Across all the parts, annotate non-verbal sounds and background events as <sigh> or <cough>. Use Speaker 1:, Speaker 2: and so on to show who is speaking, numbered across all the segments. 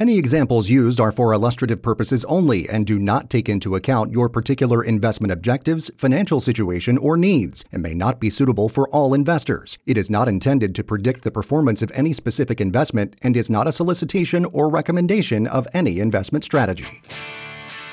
Speaker 1: Any examples used are for illustrative purposes only and do not take into account your particular investment objectives, financial situation, or needs, and may not be suitable for all investors. It is not intended to predict the performance of any specific investment and is not a solicitation or recommendation of any investment strategy.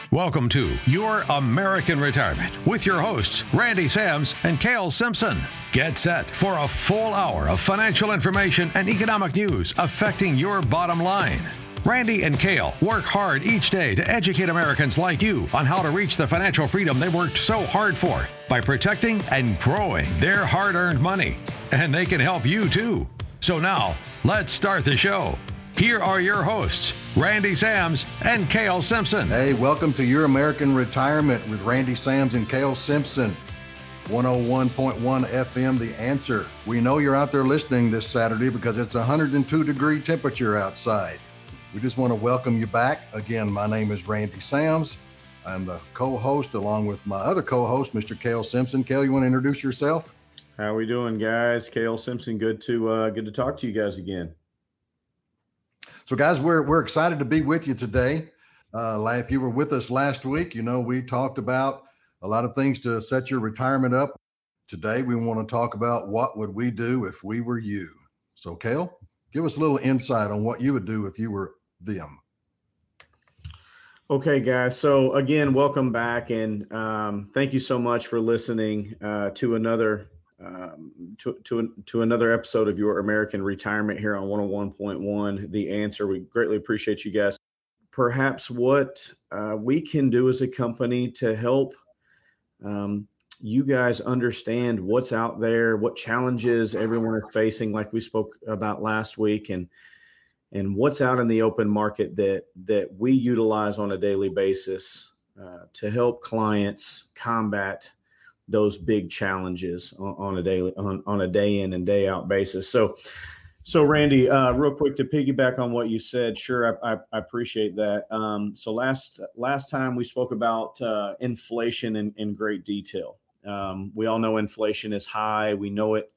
Speaker 2: Welcome to Your American Retirement with your hosts, Randy Sams and Kale Simpson. Get set for a full hour of financial information and economic news affecting your bottom line. Randy and Kale work hard each day to educate Americans like you on how to reach the financial freedom they worked so hard for by protecting and growing their hard earned money. And they can help you too. So now, let's start the show. Here are your hosts, Randy Sams and Kale Simpson.
Speaker 3: Hey, welcome to Your American Retirement with Randy Sams and Kale Simpson. 101.1 FM, The Answer. We know you're out there listening this Saturday because it's 102 degree temperature outside. We just want to welcome you back. Again, my name is Randy Sams. I'm the co-host along with my other co-host, Mr. Kale Simpson. Kale, you want to introduce yourself?
Speaker 4: How are we doing, guys? Kale Simpson. Good to uh, good to talk to you guys again.
Speaker 3: So, guys, we're we're excited to be with you today. Uh, if you were with us last week, you know we talked about a lot of things to set your retirement up. Today, we want to talk about what would we do if we were you. So, Kale, give us a little insight on what you would do if you were them.
Speaker 4: Okay, guys. So again, welcome back, and um, thank you so much for listening uh, to another um, to to, to another episode of your American Retirement here on 101.1. The answer. We greatly appreciate you guys. Perhaps what uh, we can do as a company to help um, you guys understand what's out there, what challenges everyone is facing, like we spoke about last week, and and what's out in the open market that that we utilize on a daily basis uh, to help clients combat those big challenges on, on, a daily on, on a day in and day out basis. So so randy uh, real quick to piggyback on what you said sure i, I, I appreciate that. Um, so last last time we spoke about uh, inflation in, in great detail. Um, we all know inflation is high. We know it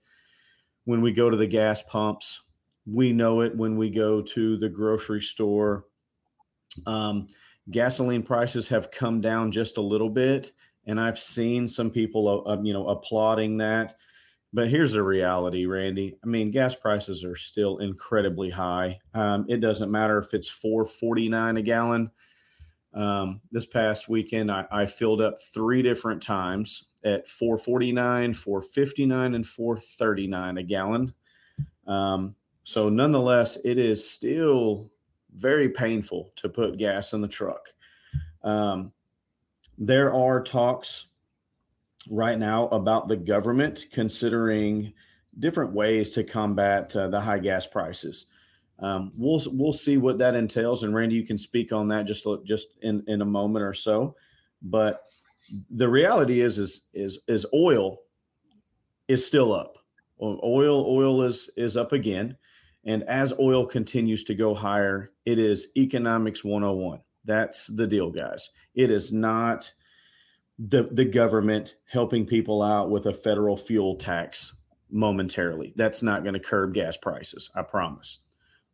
Speaker 4: when we go to the gas pumps we know it when we go to the grocery store. Um, gasoline prices have come down just a little bit, and I've seen some people, uh, you know, applauding that. But here's the reality, Randy. I mean, gas prices are still incredibly high. Um, it doesn't matter if it's 4.49 a gallon. Um, this past weekend, I, I, filled up three different times at 4.49, 4.59, and 4.39 a gallon. Um, so, nonetheless, it is still very painful to put gas in the truck. Um, there are talks right now about the government considering different ways to combat uh, the high gas prices. Um, we'll we'll see what that entails, and Randy, you can speak on that just just in in a moment or so. But the reality is is is is oil is still up. Oil oil is is up again. And as oil continues to go higher, it is economics 101. That's the deal, guys. It is not the, the government helping people out with a federal fuel tax momentarily. That's not going to curb gas prices, I promise.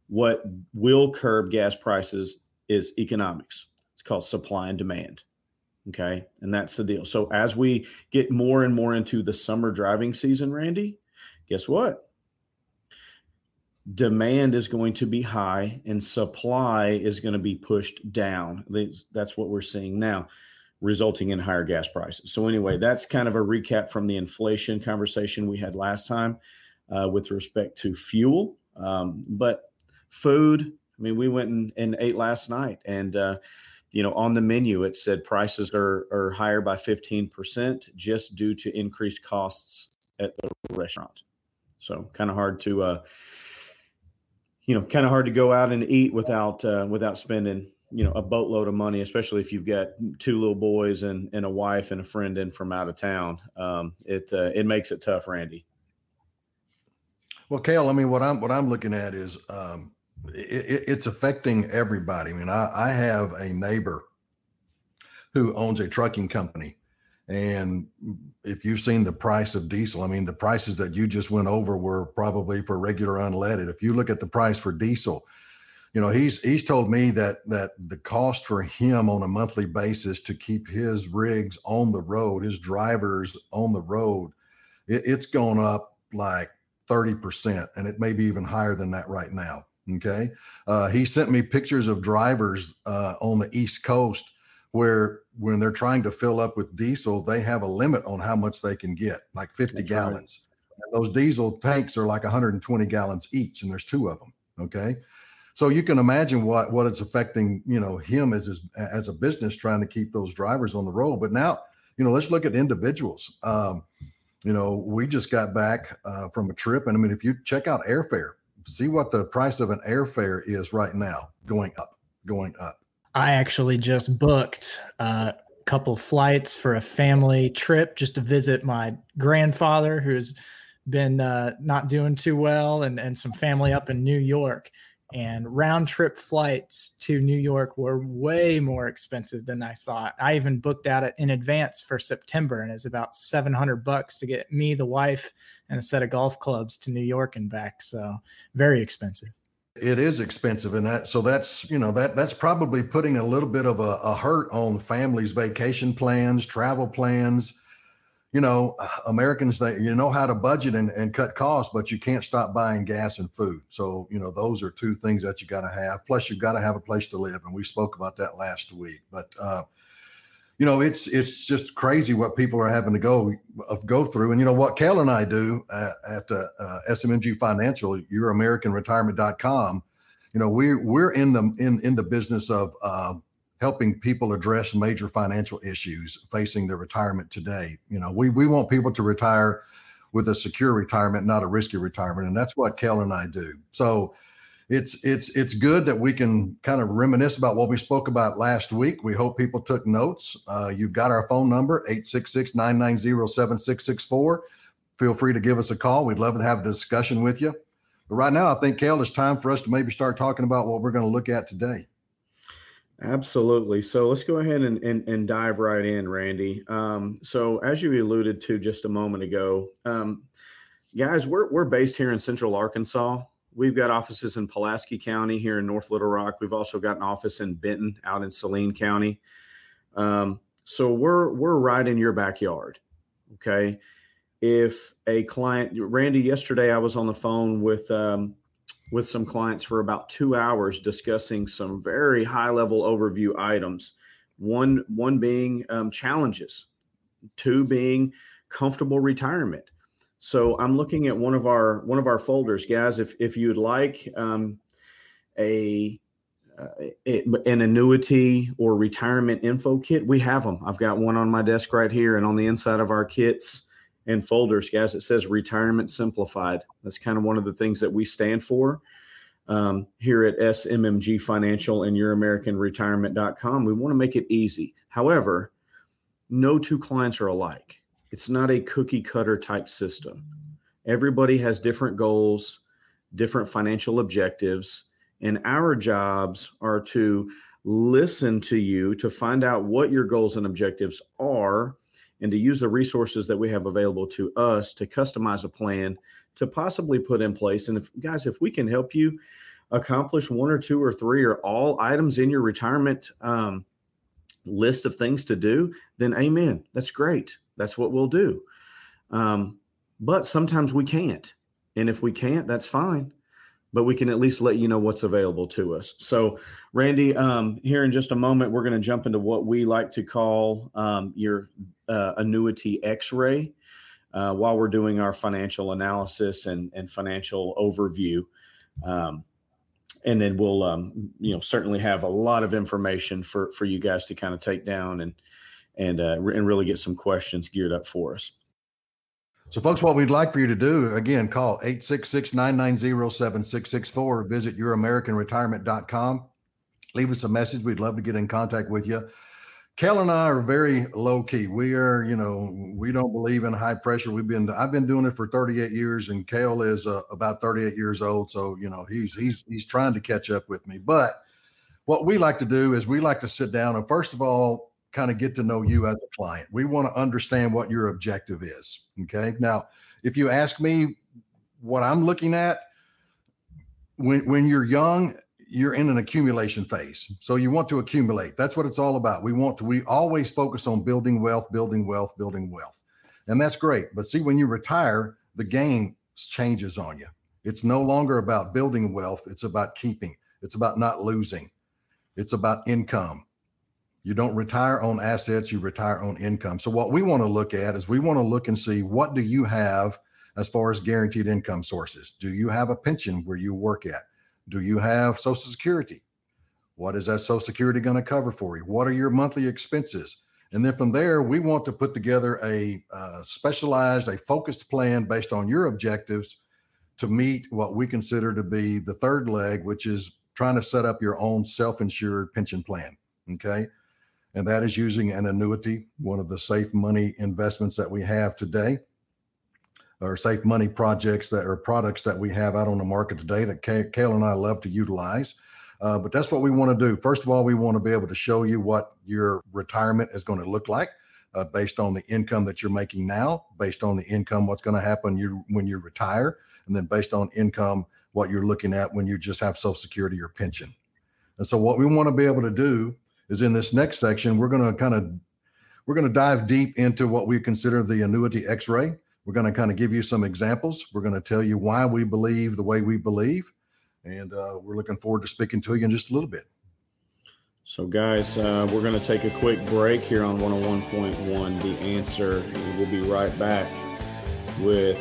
Speaker 4: What will curb gas prices is economics. It's called supply and demand. Okay. And that's the deal. So as we get more and more into the summer driving season, Randy, guess what? demand is going to be high and supply is going to be pushed down. That's what we're seeing now, resulting in higher gas prices. So, anyway, that's kind of a recap from the inflation conversation we had last time uh, with respect to fuel. Um, but food, I mean, we went and, and ate last night and, uh, you know, on the menu, it said prices are, are higher by 15% just due to increased costs at the restaurant. So, kind of hard to, uh, you know, kind of hard to go out and eat without uh, without spending you know a boatload of money, especially if you've got two little boys and and a wife and a friend in from out of town. Um, it uh, it makes it tough, Randy.
Speaker 3: Well, Kale, I mean, what I'm what I'm looking at is um, it, it's affecting everybody. I mean, I, I have a neighbor who owns a trucking company, and if you've seen the price of diesel, I mean, the prices that you just went over were probably for regular unleaded. If you look at the price for diesel, you know, he's he's told me that that the cost for him on a monthly basis to keep his rigs on the road, his drivers on the road, it, it's gone up like 30%, and it may be even higher than that right now. Okay. Uh, he sent me pictures of drivers uh, on the East Coast where when they're trying to fill up with diesel, they have a limit on how much they can get, like 50 That's gallons. Right. those diesel tanks are like 120 gallons each, and there's two of them. Okay. So you can imagine what what it's affecting, you know, him as his, as a business trying to keep those drivers on the road. But now, you know, let's look at individuals. Um, you know, we just got back uh, from a trip, and I mean, if you check out airfare, see what the price of an airfare is right now, going up, going up.
Speaker 5: I actually just booked a couple flights for a family trip just to visit my grandfather, who's been uh, not doing too well, and and some family up in New York and round trip flights to New York were way more expensive than I thought. I even booked out in advance for September and it's about 700 bucks to get me, the wife, and a set of golf clubs to New York and back. So, very expensive.
Speaker 3: It is expensive and that so that's, you know, that that's probably putting a little bit of a, a hurt on families vacation plans, travel plans you know, Americans that you know how to budget and, and cut costs, but you can't stop buying gas and food. So, you know, those are two things that you got to have. Plus, you've got to have a place to live, and we spoke about that last week. But uh, you know, it's it's just crazy what people are having to go uh, go through. And you know what Kel and I do at, at uh, uh, SMMG Financial, YourAmericanRetirement.com. You know, we we're in the in in the business of uh, helping people address major financial issues facing their retirement today. You know, we we want people to retire with a secure retirement, not a risky retirement, and that's what Kel and I do. So it's it's it's good that we can kind of reminisce about what we spoke about last week. We hope people took notes. Uh, you've got our phone number 866-990-7664. Feel free to give us a call. We'd love to have a discussion with you. But right now, I think Kel, it's time for us to maybe start talking about what we're going to look at today.
Speaker 4: Absolutely. So let's go ahead and, and, and dive right in, Randy. Um, so as you alluded to just a moment ago, um, guys, we're, we're based here in Central Arkansas. We've got offices in Pulaski County here in North Little Rock. We've also got an office in Benton out in Saline County. Um, so we're we're right in your backyard. Okay. If a client, Randy, yesterday I was on the phone with um, with some clients for about two hours discussing some very high level overview items. One one being um, challenges, two being comfortable retirement. So I'm looking at one of our one of our folders, guys. If if you'd like um, a uh, an annuity or retirement info kit, we have them. I've got one on my desk right here, and on the inside of our kits and folders, guys, it says retirement simplified. That's kind of one of the things that we stand for um, here at SMMG Financial and YourAmericanRetirement.com. We want to make it easy. However, no two clients are alike. It's not a cookie cutter type system. Everybody has different goals, different financial objectives, and our jobs are to listen to you to find out what your goals and objectives are and to use the resources that we have available to us to customize a plan to possibly put in place. And if guys, if we can help you accomplish one or two or three or all items in your retirement um, list of things to do, then amen. That's great. That's what we'll do. Um, but sometimes we can't. And if we can't, that's fine. But we can at least let you know what's available to us. So, Randy, um, here in just a moment, we're going to jump into what we like to call um, your uh, annuity x-ray uh, while we're doing our financial analysis and, and financial overview um, and then we'll um, you know certainly have a lot of information for for you guys to kind of take down and and uh, and really get some questions geared up for us.
Speaker 3: So folks what we'd like for you to do again call 866-990-7664 visit youramericanretirement.com leave us a message. We'd love to get in contact with you Kel and I are very low key. We are, you know, we don't believe in high pressure. We've been, I've been doing it for 38 years, and Kel is uh, about 38 years old. So, you know, he's he's he's trying to catch up with me. But what we like to do is we like to sit down and first of all, kind of get to know you as a client. We want to understand what your objective is. Okay. Now, if you ask me what I'm looking at, when when you're young, you're in an accumulation phase. So you want to accumulate. That's what it's all about. We want to, we always focus on building wealth, building wealth, building wealth. And that's great. But see, when you retire, the game changes on you. It's no longer about building wealth, it's about keeping, it's about not losing, it's about income. You don't retire on assets, you retire on income. So what we want to look at is we want to look and see what do you have as far as guaranteed income sources? Do you have a pension where you work at? Do you have Social Security? What is that Social Security going to cover for you? What are your monthly expenses? And then from there, we want to put together a uh, specialized, a focused plan based on your objectives to meet what we consider to be the third leg, which is trying to set up your own self insured pension plan. Okay. And that is using an annuity, one of the safe money investments that we have today, or safe money projects that are products that we have out on the market today that Kale and I love to utilize. Uh, but that's what we want to do. First of all, we want to be able to show you what your retirement is going to look like uh, based on the income that you're making now, based on the income, what's going to happen you, when you retire, and then based on income, what you're looking at when you just have Social Security or pension. And so, what we want to be able to do is in this next section, we're going to kind of we're going to dive deep into what we consider the annuity X-ray. We're going to kind of give you some examples. We're going to tell you why we believe the way we believe and uh, we're looking forward to speaking to you in just a little bit.
Speaker 4: So, guys, uh, we're going to take a quick break here on 101.1 The Answer. We'll be right back with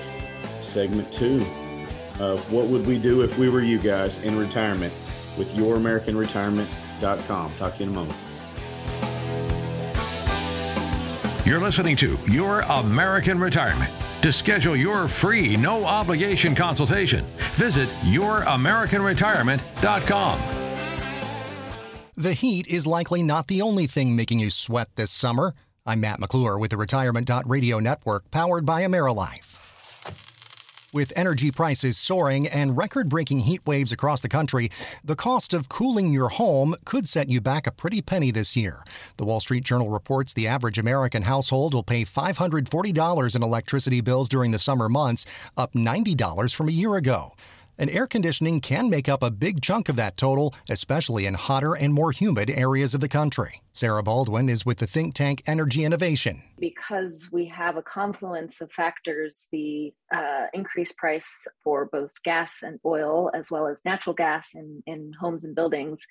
Speaker 4: segment two of what would we do if we were you guys in retirement with youramericanretirement.com. Talk to you in a moment.
Speaker 2: You're listening to Your American Retirement. To schedule your free, no obligation consultation, visit youramericanretirement.com.
Speaker 1: The heat is likely not the only thing making you sweat this summer. I'm Matt McClure with the Retirement.radio network powered by AmeriLife. With energy prices soaring and record breaking heat waves across the country, the cost of cooling your home could set you back a pretty penny this year. The Wall Street Journal reports the average American household will pay $540 in electricity bills during the summer months, up $90 from a year ago and air conditioning can make up a big chunk of that total, especially in hotter and more humid areas of the country. Sarah Baldwin is with the think tank Energy Innovation.
Speaker 6: Because we have a confluence of factors, the uh, increased price for both gas and oil, as well as natural gas in, in homes and buildings,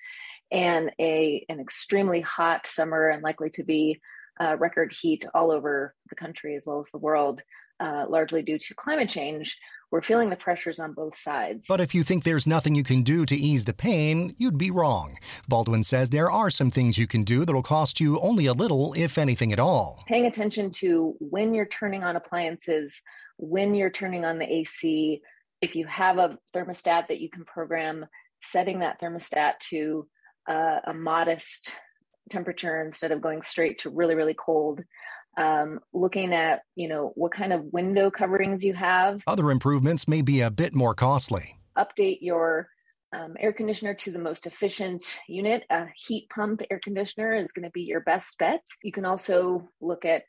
Speaker 6: and a an extremely hot summer and likely to be uh, record heat all over the country as well as the world, uh, largely due to climate change we're feeling the pressures on both sides.
Speaker 1: But if you think there's nothing you can do to ease the pain, you'd be wrong. Baldwin says there are some things you can do that'll cost you only a little, if anything at all.
Speaker 6: Paying attention to when you're turning on appliances, when you're turning on the AC, if you have a thermostat that you can program, setting that thermostat to uh, a modest temperature instead of going straight to really, really cold um, looking at you know what kind of window coverings you have.
Speaker 1: Other improvements may be a bit more costly.
Speaker 6: Update your um, air conditioner to the most efficient unit. A heat pump air conditioner is going to be your best bet. You can also look at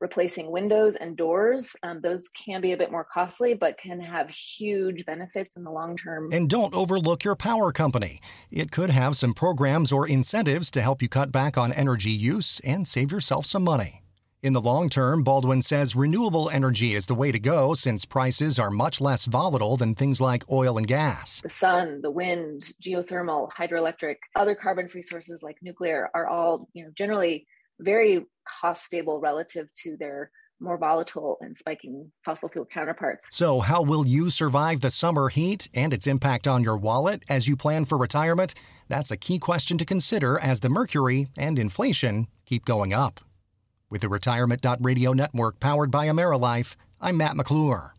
Speaker 6: replacing windows and doors. Um, those can be a bit more costly, but can have huge benefits in the long term.
Speaker 1: And don't overlook your power company. It could have some programs or incentives to help you cut back on energy use and save yourself some money. In the long term, Baldwin says renewable energy is the way to go since prices are much less volatile than things like oil and gas.
Speaker 6: The sun, the wind, geothermal, hydroelectric, other carbon free sources like nuclear are all, you know, generally very cost stable relative to their more volatile and spiking fossil fuel counterparts.
Speaker 1: So, how will you survive the summer heat and its impact on your wallet as you plan for retirement? That's a key question to consider as the mercury and inflation keep going up. With the Retirement.radio network powered by AmeriLife, I'm Matt McClure.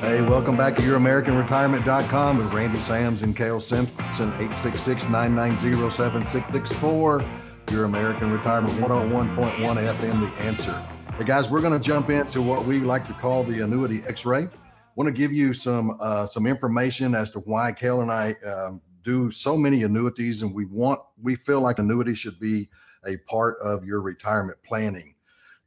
Speaker 3: Hey, welcome back to your YourAmericanRetirement.com with Randy Sams and Kale Simpson, 866-990-7664. Your American Retirement 101.1 FM, The Answer. Hey, guys, we're going to jump into what we like to call the annuity X-ray. want to give you some uh, some information as to why Kale and I um, do so many annuities and we want we feel like annuity should be a part of your retirement planning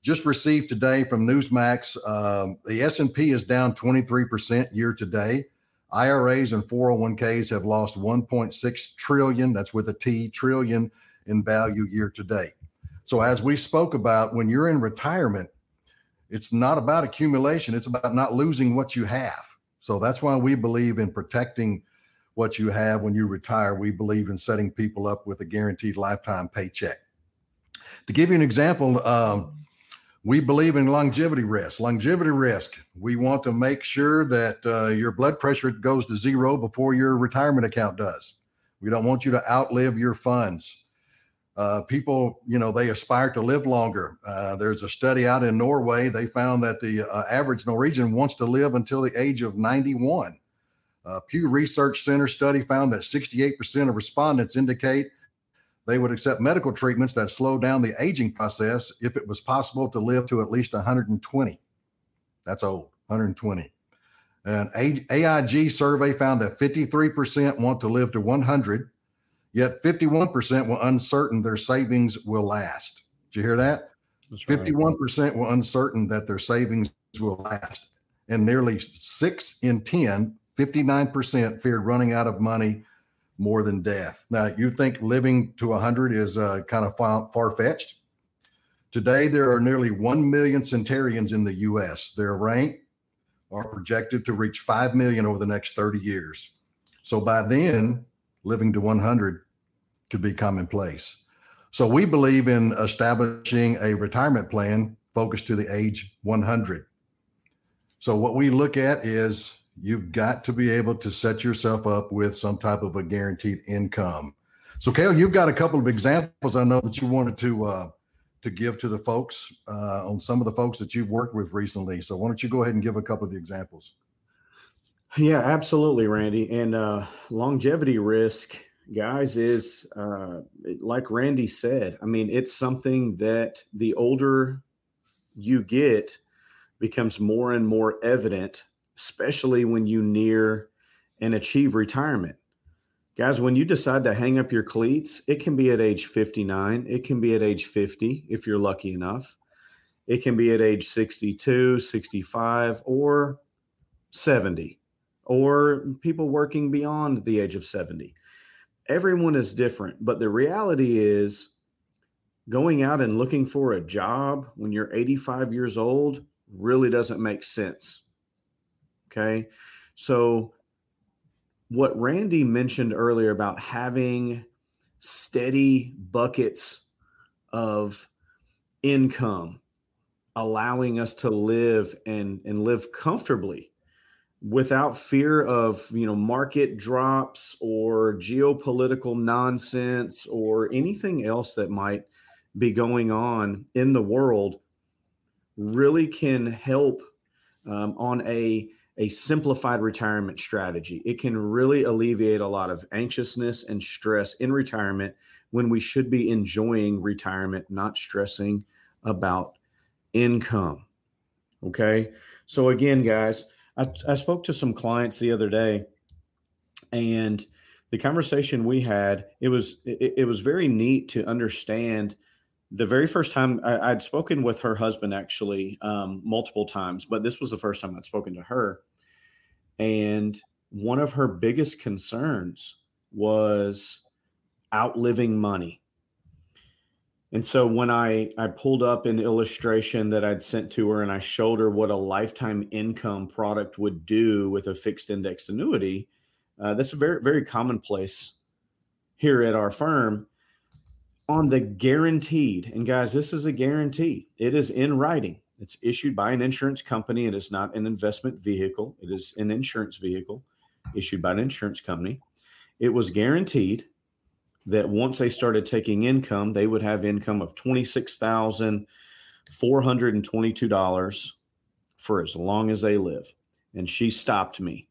Speaker 3: just received today from Newsmax, um, the S&P is down 23% year to date. IRAs and 401ks have lost 1.6 trillion, that's with a T, trillion in value year to date. So as we spoke about, when you're in retirement, it's not about accumulation, it's about not losing what you have. So that's why we believe in protecting what you have when you retire. We believe in setting people up with a guaranteed lifetime paycheck. To give you an example, um, we believe in longevity risk. Longevity risk, we want to make sure that uh, your blood pressure goes to zero before your retirement account does. We don't want you to outlive your funds. Uh, people, you know, they aspire to live longer. Uh, there's a study out in Norway. They found that the uh, average Norwegian wants to live until the age of 91. Uh, Pew Research Center study found that 68% of respondents indicate they would accept medical treatments that slow down the aging process if it was possible to live to at least 120. That's old, 120. An AIG survey found that 53% want to live to 100, yet 51% were uncertain their savings will last. Did you hear that? That's 51% were uncertain that their savings will last. And nearly six in 10, 59% feared running out of money more than death. Now, you think living to 100 is uh, kind of far fetched? Today, there are nearly 1 million centenarians in the U.S. Their rank are projected to reach 5 million over the next 30 years. So by then, living to 100 could be commonplace. So we believe in establishing a retirement plan focused to the age 100. So what we look at is you've got to be able to set yourself up with some type of a guaranteed income. So, Kale, you've got a couple of examples I know that you wanted to uh, to give to the folks uh, on some of the folks that you've worked with recently. So, why don't you go ahead and give a couple of the examples?
Speaker 4: Yeah, absolutely, Randy. And uh, longevity risk, guys, is uh, like Randy said. I mean, it's something that the older you get becomes more and more evident especially when you near and achieve retirement. Guys, when you decide to hang up your cleats, it can be at age 59, it can be at age 50 if you're lucky enough. It can be at age 62, 65, or 70, or people working beyond the age of 70. Everyone is different, but the reality is going out and looking for a job when you're 85 years old really doesn't make sense Okay. So, what Randy mentioned earlier about having steady buckets of income allowing us to live and and live comfortably without fear of you know market drops or geopolitical nonsense or anything else that might be going on in the world really can help um, on a a simplified retirement strategy. It can really alleviate a lot of anxiousness and stress in retirement when we should be enjoying retirement, not stressing about income. Okay. So, again, guys, I, I spoke to some clients the other day and the conversation we had it was it, it was very neat to understand the very first time I, would spoken with her husband actually um, multiple times, but this was the first time I'd spoken to her. And one of her biggest concerns was outliving money. And so when I, I pulled up an illustration that I'd sent to her and I showed her what a lifetime income product would do with a fixed indexed annuity, uh, that's a very, very commonplace here at our firm on the guaranteed. And guys, this is a guarantee, it is in writing. It's issued by an insurance company. It is not an investment vehicle. It is an insurance vehicle issued by an insurance company. It was guaranteed that once they started taking income, they would have income of $26,422 for as long as they live. And she stopped me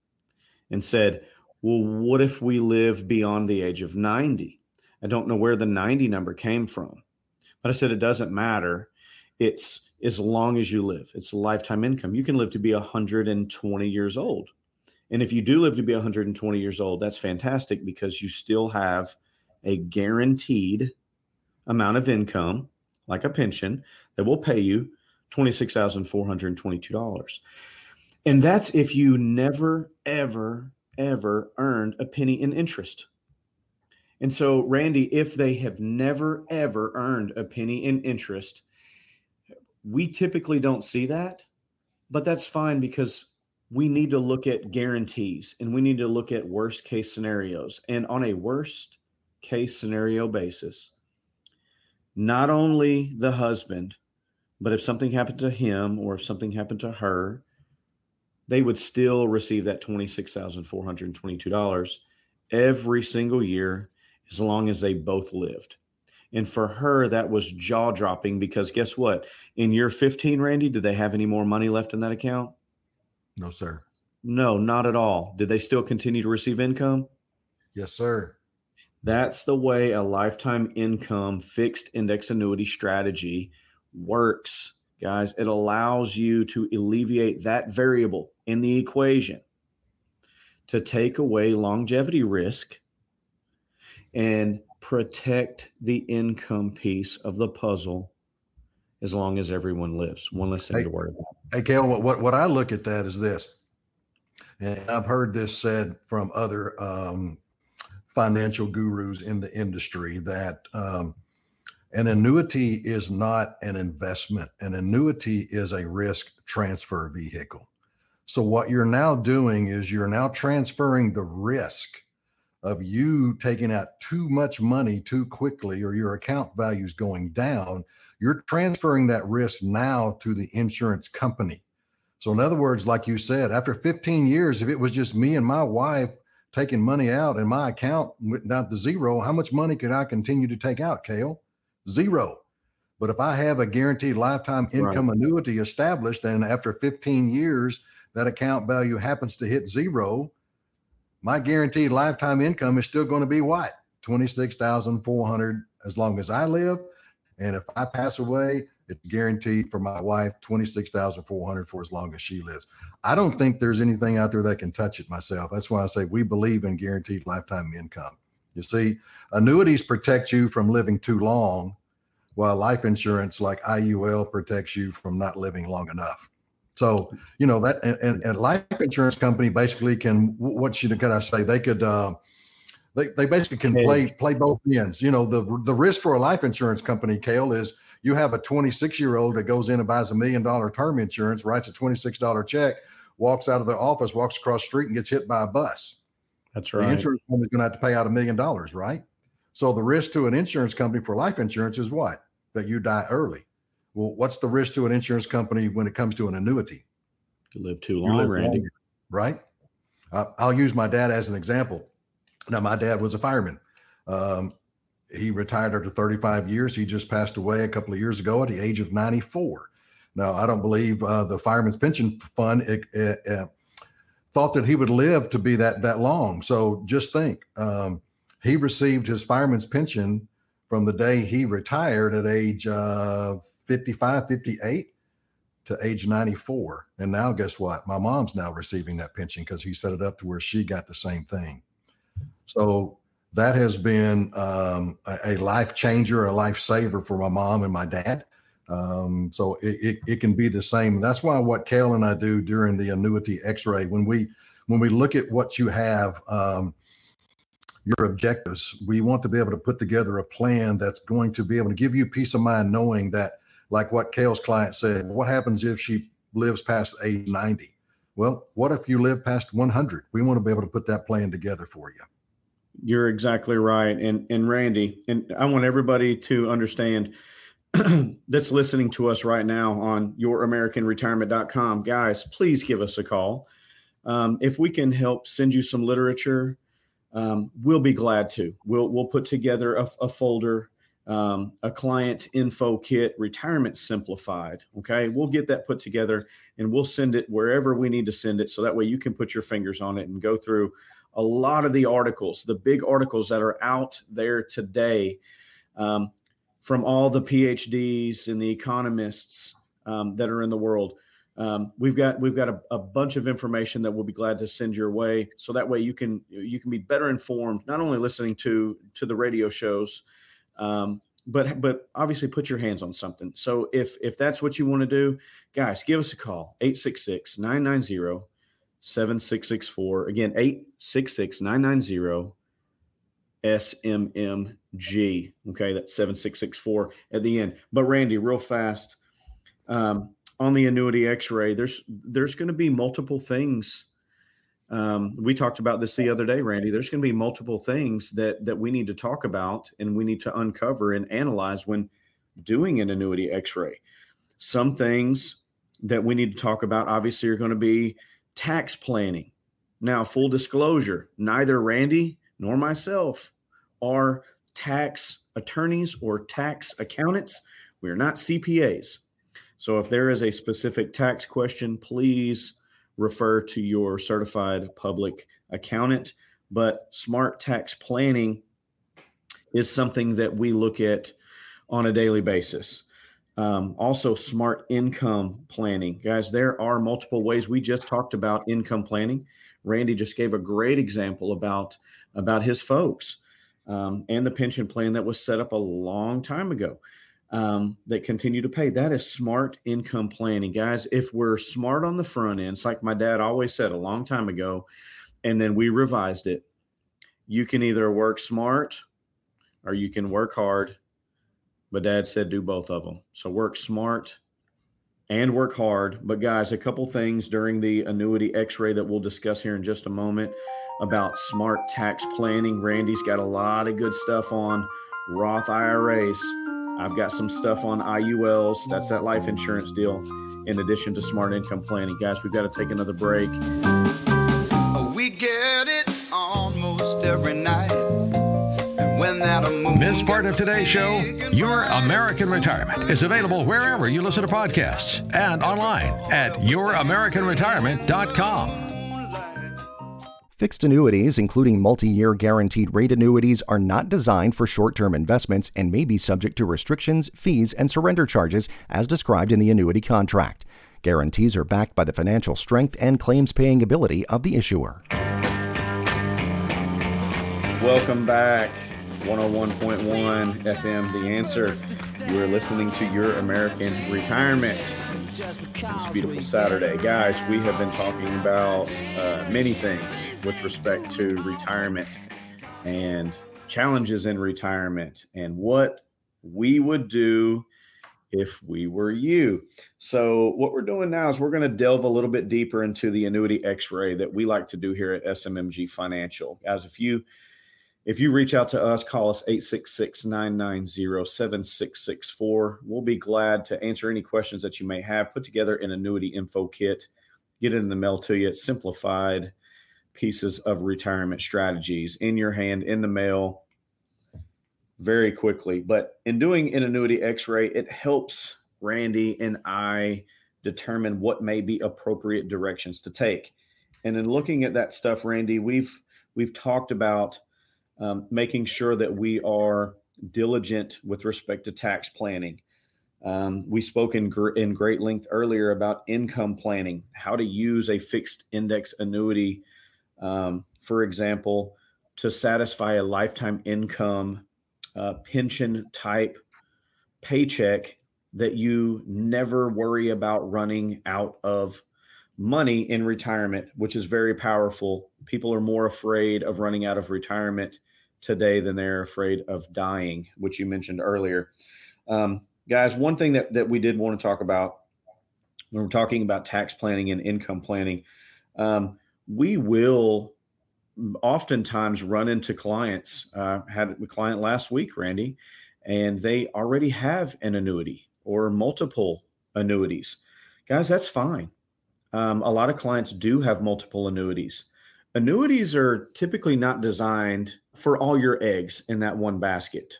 Speaker 4: and said, Well, what if we live beyond the age of 90? I don't know where the 90 number came from. But I said, It doesn't matter. It's as long as you live. It's a lifetime income. You can live to be 120 years old. And if you do live to be 120 years old, that's fantastic because you still have a guaranteed amount of income, like a pension, that will pay you $26,422. And that's if you never, ever, ever earned a penny in interest. And so, Randy, if they have never, ever earned a penny in interest, we typically don't see that, but that's fine because we need to look at guarantees and we need to look at worst case scenarios. And on a worst case scenario basis, not only the husband, but if something happened to him or if something happened to her, they would still receive that $26,422 every single year as long as they both lived. And for her, that was jaw dropping because guess what? In year 15, Randy, did they have any more money left in that account?
Speaker 3: No, sir.
Speaker 4: No, not at all. Did they still continue to receive income?
Speaker 3: Yes, sir.
Speaker 4: That's the way a lifetime income fixed index annuity strategy works, guys. It allows you to alleviate that variable in the equation to take away longevity risk and protect the income piece of the puzzle as long as everyone lives. One less thing
Speaker 3: hey,
Speaker 4: to worry about.
Speaker 3: Hey, Kel, what, what, what I look at that is this, and I've heard this said from other um, financial gurus in the industry that um, an annuity is not an investment. An annuity is a risk transfer vehicle. So, what you're now doing is you're now transferring the risk of you taking out too much money too quickly or your account values going down, you're transferring that risk now to the insurance company. So, in other words, like you said, after 15 years, if it was just me and my wife taking money out and my account went down to zero, how much money could I continue to take out, Kale? Zero. But if I have a guaranteed lifetime income right. annuity established and after 15 years, that account value happens to hit zero, my guaranteed lifetime income is still going to be what? 26,400 as long as I live. And if I pass away, it's guaranteed for my wife 26,400 for as long as she lives. I don't think there's anything out there that can touch it myself. That's why I say we believe in guaranteed lifetime income. You see, annuities protect you from living too long, while life insurance like IUL protects you from not living long enough. So you know that and, and life insurance company basically can what should could I say they could uh, they they basically can play play both ends. You know the the risk for a life insurance company, Kale, is you have a 26 year old that goes in and buys a million dollar term insurance, writes a 26 dollar check, walks out of the office, walks across the street, and gets hit by a bus.
Speaker 4: That's right.
Speaker 3: The insurance company's going to have to pay out a million dollars, right? So the risk to an insurance company for life insurance is what? That you die early. Well, what's the risk to an insurance company when it comes to an annuity?
Speaker 4: You live too long, live Randy.
Speaker 3: Right? Uh, I'll use my dad as an example. Now, my dad was a fireman. Um, he retired after 35 years. He just passed away a couple of years ago at the age of 94. Now, I don't believe uh, the Fireman's Pension Fund it, it, it, thought that he would live to be that that long. So just think, um, he received his fireman's pension from the day he retired at age uh, 55, 58 to age 94. And now, guess what? My mom's now receiving that pension because he set it up to where she got the same thing. So that has been um, a, a, life changer, a life saver for my mom and my dad. Um, so it, it, it, can be the same. That's why what Kale and I do during the annuity X-ray, when we when we look at what you have, um, your objectives, we want to be able to put together a plan that's going to be able to give you peace of mind, knowing that like what Kale's client said, what happens if she lives past age 90? Well, what if you live past 100? We want to be able to put that plan together for you.
Speaker 4: You're exactly right. And and Randy, and I want everybody to understand <clears throat> that's listening to us right now on youramericanretirement.com. Guys, please give us a call. Um, if we can help send you some literature, um, we'll be glad to. We'll we'll put together a, a folder um, a client info kit, retirement simplified. Okay, we'll get that put together and we'll send it wherever we need to send it, so that way you can put your fingers on it and go through a lot of the articles, the big articles that are out there today, um, from all the PhDs and the economists um, that are in the world. Um, we've got we've got a, a, bunch of information that we'll be glad to send your way, so that way you can you can be better informed, not only listening to to the radio shows um, but but obviously put your hands on something. So if if that's what you want to do, guys, give us a call 866 990 7664. Again, 866 990 SMMG. Okay, that's 7664 at the end. But Randy, real fast, um, on the annuity X-ray, there's there's going to be multiple things. Um, we talked about this the other day, Randy. There's going to be multiple things that that we need to talk about and we need to uncover and analyze when doing an annuity X-ray. Some things that we need to talk about, obviously, are going to be tax planning. Now, full disclosure, neither Randy nor myself are tax attorneys or tax accountants. We are not CPAs. So if there is a specific tax question, please refer to your certified public accountant. But smart tax planning is something that we look at on a daily basis. Um, also, smart income planning. Guys, there are multiple ways. We just talked about income planning. Randy just gave a great example about, about his folks um, and the pension plan that was set up a long time ago um, that continue to pay. That is smart income planning, guys. If we're smart on the front end, it's like my dad always said a long time ago, and then we revised it. You can either work smart or you can work hard. But dad said do both of them. So work smart and work hard. But guys, a couple things during the annuity x ray that we'll discuss here in just a moment about smart tax planning. Randy's got a lot of good stuff on Roth IRAs I've got some stuff on IULs. That's that life insurance deal, in addition to smart income planning. Guys, we've got to take another break.
Speaker 7: We get it almost every night.
Speaker 2: This part of today's show, Your American Retirement, is available wherever you listen to podcasts and online at youramericanretirement.com.
Speaker 1: Fixed annuities, including multi year guaranteed rate annuities, are not designed for short term investments and may be subject to restrictions, fees, and surrender charges as described in the annuity contract. Guarantees are backed by the financial strength and claims paying ability of the issuer.
Speaker 4: Welcome back. 101.1 FM, The Answer. You are listening to Your American Retirement. This beautiful Saturday. Guys, we have been talking about uh, many things with respect to retirement and challenges in retirement and what we would do if we were you. So, what we're doing now is we're going to delve a little bit deeper into the annuity x ray that we like to do here at SMMG Financial. Guys, if you if you reach out to us, call us 866 990 7664. We'll be glad to answer any questions that you may have. Put together an annuity info kit, get it in the mail to you. It's simplified pieces of retirement strategies in your hand, in the mail, very quickly. But in doing an annuity x ray, it helps Randy and I determine what may be appropriate directions to take. And in looking at that stuff, Randy, we've we've talked about um, making sure that we are diligent with respect to tax planning. Um, we spoke in, gr- in great length earlier about income planning, how to use a fixed index annuity, um, for example, to satisfy a lifetime income uh, pension type paycheck that you never worry about running out of money in retirement, which is very powerful. People are more afraid of running out of retirement today than they're afraid of dying, which you mentioned earlier. Um, guys, one thing that, that we did want to talk about when we're talking about tax planning and income planning, um, we will oftentimes run into clients. Uh, had a client last week, Randy, and they already have an annuity or multiple annuities. Guys, that's fine. Um, a lot of clients do have multiple annuities. Annuities are typically not designed for all your eggs in that one basket,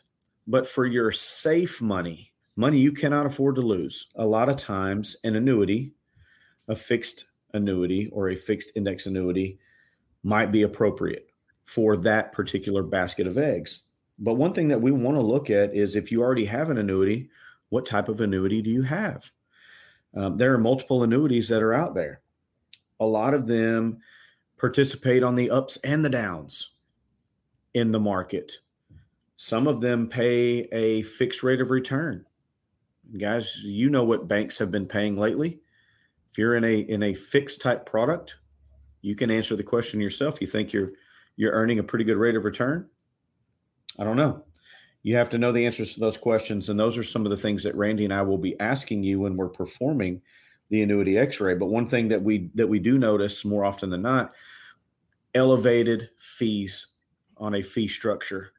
Speaker 4: but for your safe money, money you cannot afford to lose. A lot of times, an annuity, a fixed annuity or a fixed index annuity, might be appropriate for that particular basket of eggs. But one thing that we want to look at is if you already have an annuity, what type of annuity do you have? Um, there are multiple annuities that are out there. A lot of them participate on the ups and the downs in the market. Some of them pay a fixed rate of return. Guys, you know what banks have been paying lately. If you're in a in a fixed type product, you can answer the question yourself. You think you're you're earning a pretty good rate of return? I don't know. You have to know the answers to those questions, and those are some of the things that Randy and I will be asking you when we're performing the annuity X-ray. But one thing that we that we do notice more often than not, elevated fees on a fee structure.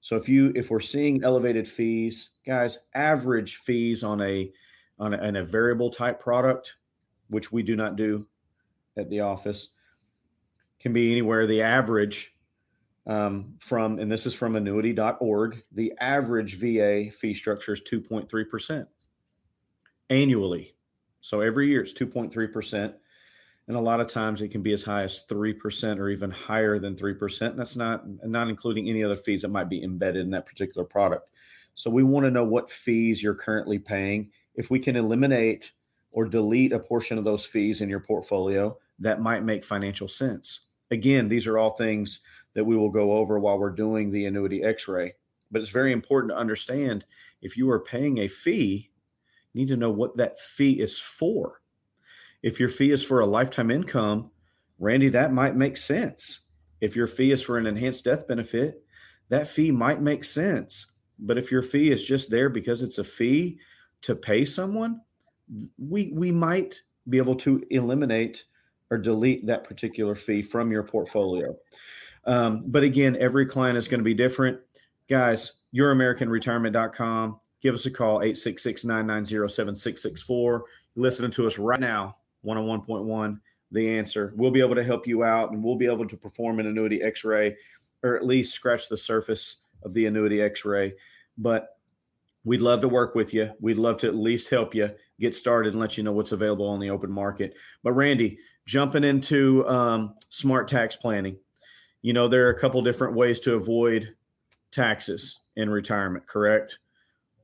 Speaker 4: So if you if we're seeing elevated fees, guys, average fees on a on a, on a variable type product, which we do not do at the office, can be anywhere. The average um, from, and this is from annuity.org, the average VA fee structure is 2.3% annually. So every year it's 2.3%. And a lot of times it can be as high as 3% or even higher than 3%. And that's not, not including any other fees that might be embedded in that particular product. So we want to know what fees you're currently paying. If we can eliminate or delete a portion of those fees in your portfolio, that might make financial sense. Again, these are all things that we will go over while we're doing the annuity x ray. But it's very important to understand if you are paying a fee, need to know what that fee is for. If your fee is for a lifetime income, Randy, that might make sense. If your fee is for an enhanced death benefit, that fee might make sense. But if your fee is just there because it's a fee to pay someone, we we might be able to eliminate or delete that particular fee from your portfolio. Um, but again, every client is going to be different. Guys, youramericanretirement.com. Give us a call, 866 990 7664. Listening to us right now, 101.1, the answer. We'll be able to help you out and we'll be able to perform an annuity x ray or at least scratch the surface of the annuity x ray. But we'd love to work with you. We'd love to at least help you get started and let you know what's available on the open market. But Randy, jumping into um, smart tax planning, you know, there are a couple different ways to avoid taxes in retirement, correct?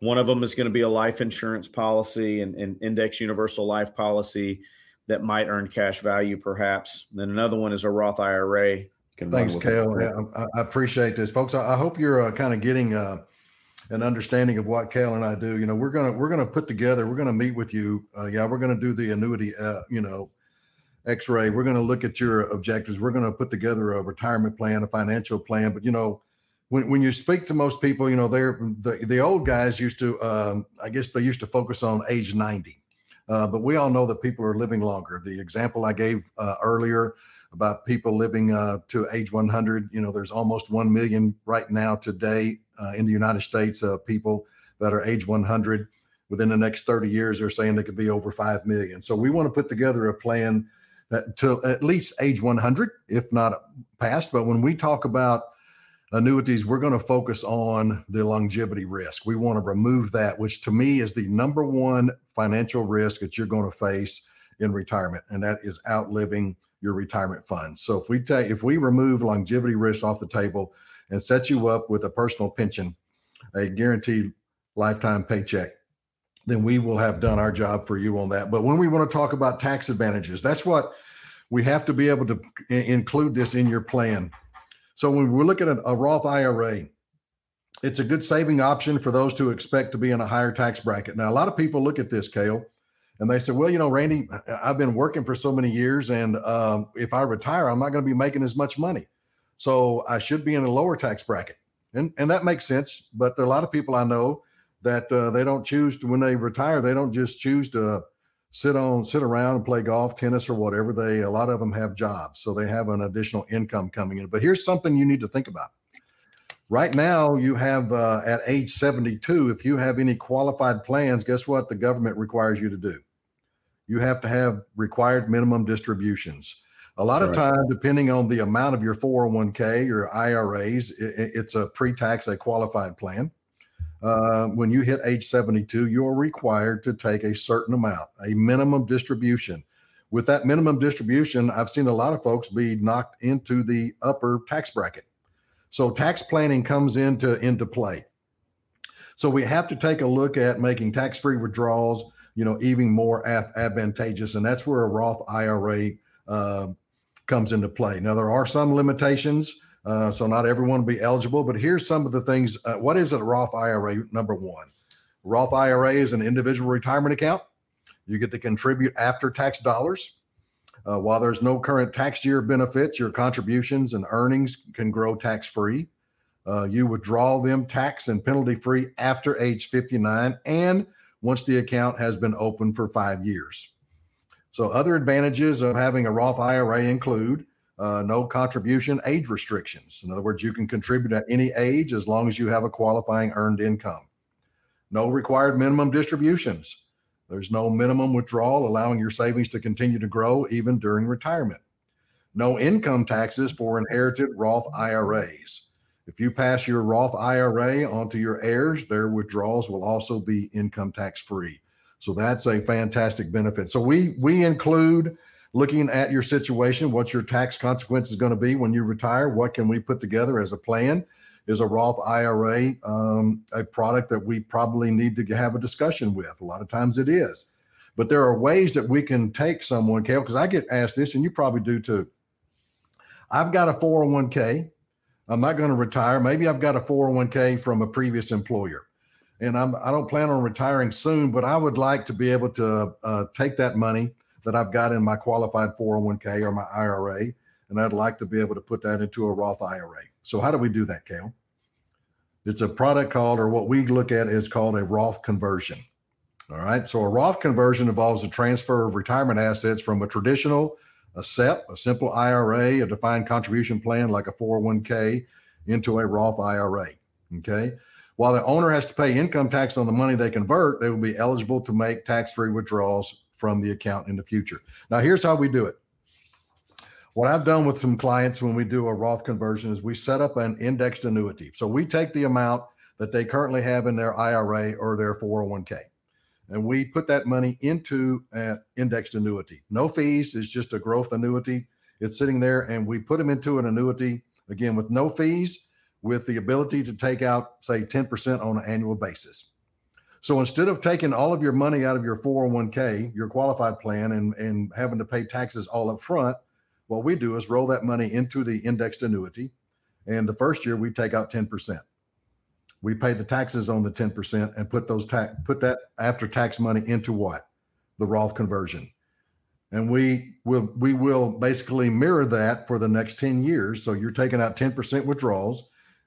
Speaker 4: One of them is going to be a life insurance policy and an index universal life policy that might earn cash value, perhaps. then another one is a Roth IRA.
Speaker 3: Thanks, Kale. Yeah, I, I, appreciate this, folks. I, I hope you're uh, kind of getting uh, an understanding of what Kale and I do. You know, we're gonna we're gonna put together. We're gonna meet with you. Uh, yeah, we're gonna do the annuity. Uh, you know, X-ray. We're going to look at your objectives. We're going to put together a retirement plan, a financial plan. But you know, when when you speak to most people, you know, they're the the old guys used to. Um, I guess they used to focus on age ninety, uh, but we all know that people are living longer. The example I gave uh, earlier about people living uh, to age 100, you know, there's almost 1 million right now today uh, in the United States uh, people that are age 100. Within the next 30 years, they're saying they could be over 5 million. So we want to put together a plan to at least age 100, if not past. But when we talk about annuities, we're going to focus on the longevity risk. We want to remove that, which to me is the number one financial risk that you're going to face in retirement, and that is outliving your retirement funds. So if we take if we remove longevity risk off the table and set you up with a personal pension, a guaranteed lifetime paycheck, then we will have done our job for you on that. But when we want to talk about tax advantages, that's what we have to be able to include this in your plan. So when we look at a, a Roth IRA, it's a good saving option for those who expect to be in a higher tax bracket. Now, a lot of people look at this, Kale, and they say, well, you know, Randy, I've been working for so many years, and um, if I retire, I'm not going to be making as much money. So I should be in a lower tax bracket. And, and that makes sense. But there are a lot of people I know that uh, they don't choose to, when they retire, they don't just choose to sit on sit around and play golf tennis or whatever they a lot of them have jobs so they have an additional income coming in. But here's something you need to think about. Right now you have uh, at age 72 if you have any qualified plans guess what the government requires you to do? You have to have required minimum distributions. A lot of time depending on the amount of your 401k your iras it, it's a pre-tax a qualified plan uh, when you hit age 72, you're required to take a certain amount, a minimum distribution. With that minimum distribution, I've seen a lot of folks be knocked into the upper tax bracket. So tax planning comes into into play. So we have to take a look at making tax-free withdrawals, you know, even more advantageous, and that's where a Roth IRA uh, comes into play. Now there are some limitations Uh, so not everyone will be eligible, but here's some of the things. Uh, what is a Roth IRA? Number one, Roth IRA is an individual retirement account. You get to contribute after tax dollars. Uh, while there's no current tax year benefits, your contributions and earnings can grow tax free. Uh, you withdraw them tax and penalty free after age 59 and once the account has been open for five years. So, other advantages of having a Roth IRA include uh, no contribution age restrictions. In other words, you can contribute at any age as long as you have a qualifying earned income. No required minimum distributions. There's no minimum withdrawal, allowing your savings to continue to grow even during retirement. No income taxes for inherited Roth IRAs. If you pass your Roth IRA onto your heirs, their withdrawals will also be income tax free. So that's a fantastic benefit. So we we include looking at your situation, what your tax consequence is going to be when you retire. What can we put together as a plan? Is a Roth IRA um, a product that we probably need to have a discussion with? A lot of times it is. But there are ways that we can take someone, Kale, because I get asked this, and you probably do too. I've got a 401k. I'm not going to retire. Maybe I've got a 401k from a previous employer, and I'm I don't plan on retiring soon. But I would like to be able to uh, take that money that I've got in my qualified 401k or my IRA, and I'd like to be able to put that into a Roth IRA. So how do we do that, Kale? It's a product called, or what we look at is called a Roth conversion. All right. So a Roth conversion involves the transfer of retirement assets from a traditional, a SEP, a simple IRA, a defined contribution plan like a 401k, into a Roth IRA. Okay. While the owner has to pay income tax on the money they convert, they will be eligible to make tax free withdrawals from the account in the future. Now, here's how we do it. What I've done with some clients when we do a Roth conversion is we set up an indexed annuity. So we take the amount that they currently have in their IRA or their 401k, and we put that money into an indexed annuity. No fees, it's just a growth annuity. It's sitting there, and we put them into an annuity again with no fees, with the ability to take out, say, 10% on an annual basis. So instead of taking all of your money out of your 401k, your qualified plan, and, and having to pay taxes all up front, what we do is roll that money into the indexed annuity. And the first year we take out 10%. We pay the taxes on the 10% and put those tax put that after tax money into what? The Roth conversion. And we will we will basically mirror that for the next 10 years. So you're taking out 10% withdrawals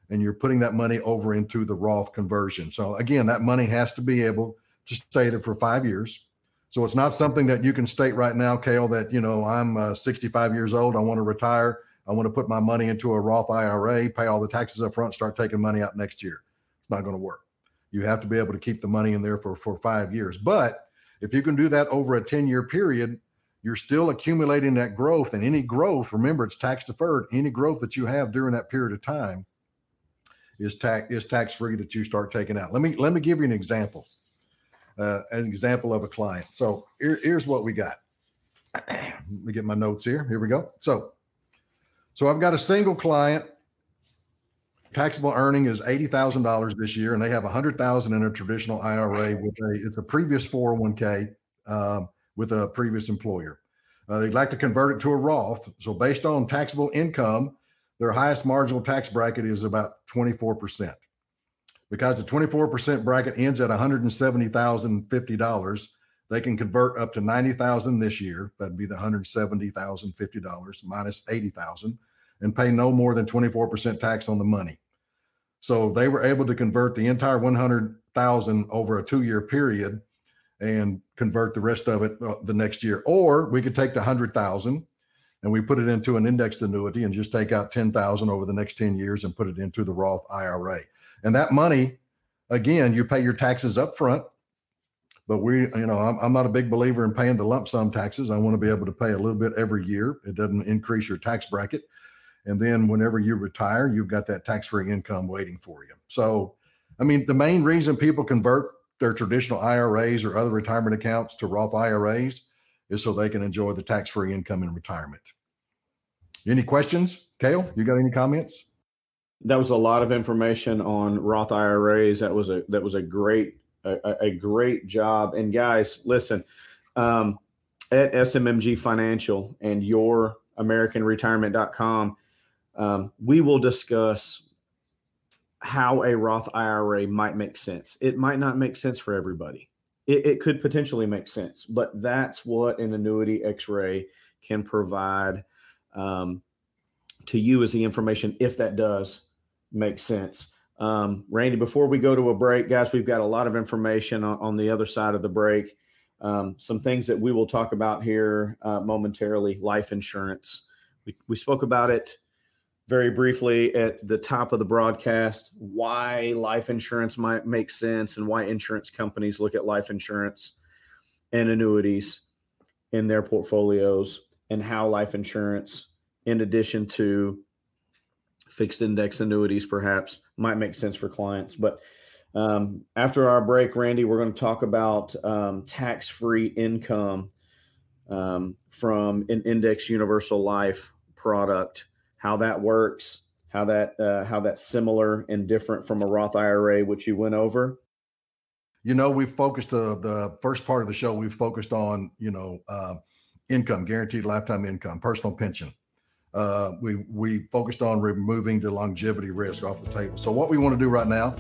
Speaker 3: and you're putting that money over into the Roth conversion. So again, that money has to be able to stay there for five years. So it's not something that you can state right now, Kale, that, you know, I'm uh, 65 years old. I want to retire. I want to put my money into a Roth IRA, pay all the taxes up front, start taking money out next year. It's not going to work. You have to be able to keep the money in there for, for five years. But if you can do that over a 10 year period, you're still accumulating that growth. And any growth, remember, it's tax deferred. Any growth that you have during that period of time is tax is tax free that you start taking out. Let me let me give you an example uh, an example of a client. So here, here's what we got. <clears throat> Let me get my notes here. Here we go. So, so I've got a single client. Taxable earning is eighty thousand dollars this year, and they have a hundred thousand in a traditional IRA with a it's a previous four hundred oh one k um, with a previous employer. Uh, they'd like to convert it to a Roth. So based on taxable income, their highest marginal tax bracket is about twenty four percent because the 24% bracket ends at $170,050. They can convert up to 90,000 this year. That'd be the $170,050 minus 80,000 and pay no more than 24% tax on the money. So they were able to convert the entire 100,000 over a 2-year period and convert the rest of it uh, the next year. Or we could take the 100,000 and we put it into an indexed annuity and just take out 10,000 over the next 10 years and put it into the Roth IRA. And that money, again, you pay your taxes up front. But we, you know, I'm, I'm not a big believer in paying the lump sum taxes. I want to be able to pay a little bit every year. It doesn't increase your tax bracket. And then whenever you retire, you've got that tax free income waiting for you. So, I mean, the main reason people convert their traditional IRAs or other retirement accounts to Roth IRAs is so they can enjoy the tax free income in retirement. Any questions, Kale? You got any comments?
Speaker 4: that was a lot of information on Roth IRAs. That was a that was a great a, a great job. And guys, listen, um, at SMMG Financial and your AmericanRetirement.com, um, we will discuss how a Roth IRA might make sense. It might not make sense for everybody. It, it could potentially make sense, but that's what an annuity X-ray can provide um, to you as the information if that does make sense. Um, Randy, before we go to a break, guys, we've got a lot of information on, on the other side of the break. Um, some things that we will talk about here uh, momentarily life insurance. We, we spoke about it very briefly at the top of the broadcast why life insurance might make sense and why insurance companies look at life insurance and annuities in their portfolios and how life insurance, in addition to fixed index annuities, perhaps might make sense for clients. But um, after our break, Randy, we're going to talk about um, tax free income um, from an index universal life product how that works, how that uh, how that's similar and different from a Roth IRA, which you went over?
Speaker 3: You know, we focused uh, the first part of the show. We focused on you know uh, income, guaranteed lifetime income, personal pension. Uh, we we focused on removing the longevity risk off the table. So what we want to do right now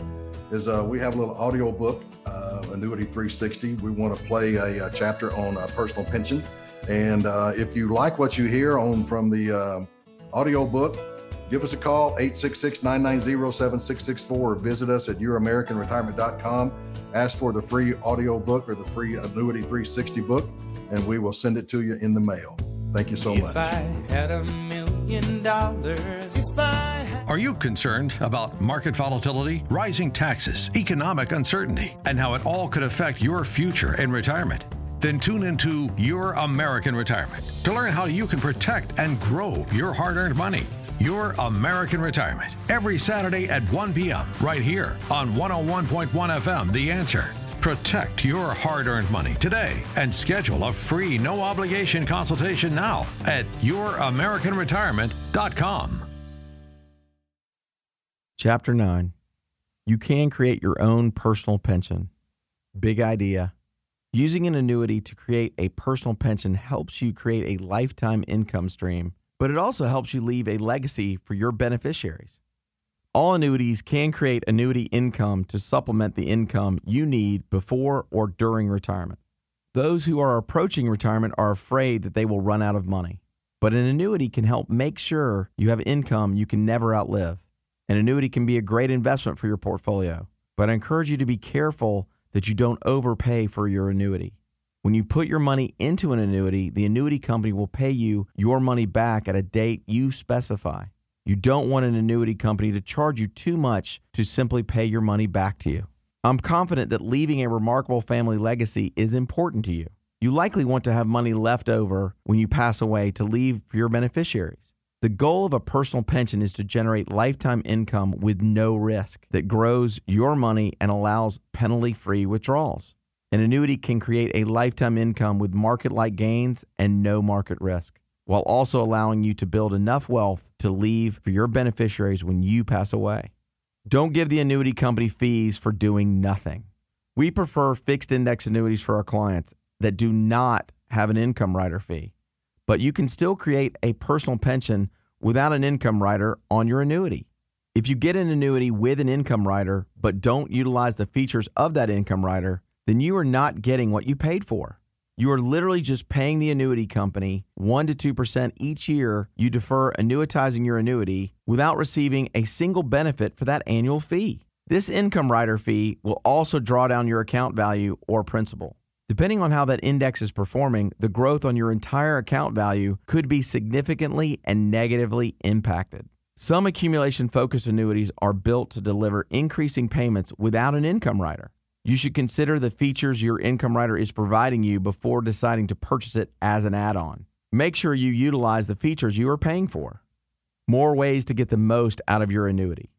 Speaker 3: is uh, we have a little audio book, uh, Annuity 360. We want to play a, a chapter on uh, personal pension, and uh, if you like what you hear on from the uh, audiobook, give us a call 866-990-7664 or visit us at youramericanretirement.com. Ask for the free audiobook or the free Annuity 360 book, and we will send it to you in the mail. Thank you so
Speaker 2: if
Speaker 3: much. Are
Speaker 2: you concerned about market volatility, rising taxes, economic uncertainty, and how it all could affect your future in retirement? Then tune into Your American Retirement to learn how you can protect and grow your hard earned money. Your American Retirement every Saturday at 1 p.m. right here on 101.1 FM The Answer. Protect your hard earned money today and schedule a free, no obligation consultation now at youramericanretirement.com.
Speaker 8: Chapter 9 You can create your own personal pension. Big idea Using an annuity to create a personal pension helps you create a lifetime income stream, but it also helps you leave a legacy for your beneficiaries. All annuities can create annuity income to supplement the income you need before or during retirement. Those who are approaching retirement are afraid that they will run out of money, but an annuity can help make sure you have income you can never outlive. An annuity can be a great investment for your portfolio, but I encourage you to be careful that you don't overpay for your annuity. When you put your money into an annuity, the annuity company will pay you your money back at a date you specify. You don't want an annuity company to charge you too much to simply pay your money back to you. I'm confident that leaving a remarkable family legacy is important to you. You likely want to have money left over when you pass away to leave your beneficiaries. The goal of a personal pension is to generate lifetime income with no risk that grows your money and allows penalty free withdrawals. An annuity can create a lifetime income with market like gains and no market risk, while also allowing you to build enough wealth to leave for your beneficiaries when you pass away. Don't give the annuity company fees for doing nothing. We prefer fixed index annuities for our clients that do not have an income rider fee but you can still create a personal pension without an income rider on your annuity. If you get an annuity with an income rider but don't utilize the features of that income rider, then you are not getting what you paid for. You are literally just paying the annuity company 1 to 2% each year you defer annuitizing your annuity without receiving a single benefit for that annual fee. This income rider fee will also draw down your account value or principal. Depending on how that index is performing, the growth on your entire account value could be significantly and negatively impacted. Some accumulation focused annuities are built to deliver increasing payments without an income rider. You should consider the features your income rider is providing you before deciding to purchase it as an add on. Make sure you utilize the features you are paying for. More ways to get the most out of your annuity.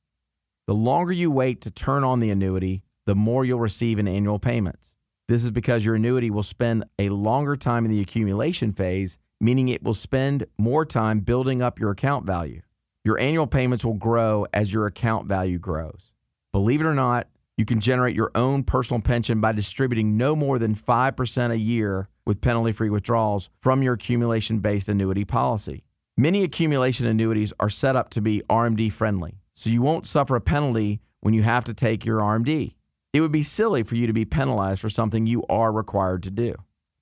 Speaker 8: The longer you wait to turn on the annuity, the more you'll receive in annual payments. This is because your annuity will spend a longer time in the accumulation phase, meaning it will spend more time building up your account value. Your annual payments will grow as your account value grows. Believe it or not, you can generate your own personal pension by distributing no more than 5% a year with penalty free withdrawals from your accumulation based annuity policy. Many accumulation annuities are set up to be RMD friendly, so you won't suffer a penalty when you have to take your RMD. It would be silly for you to be penalized for something you are required to do.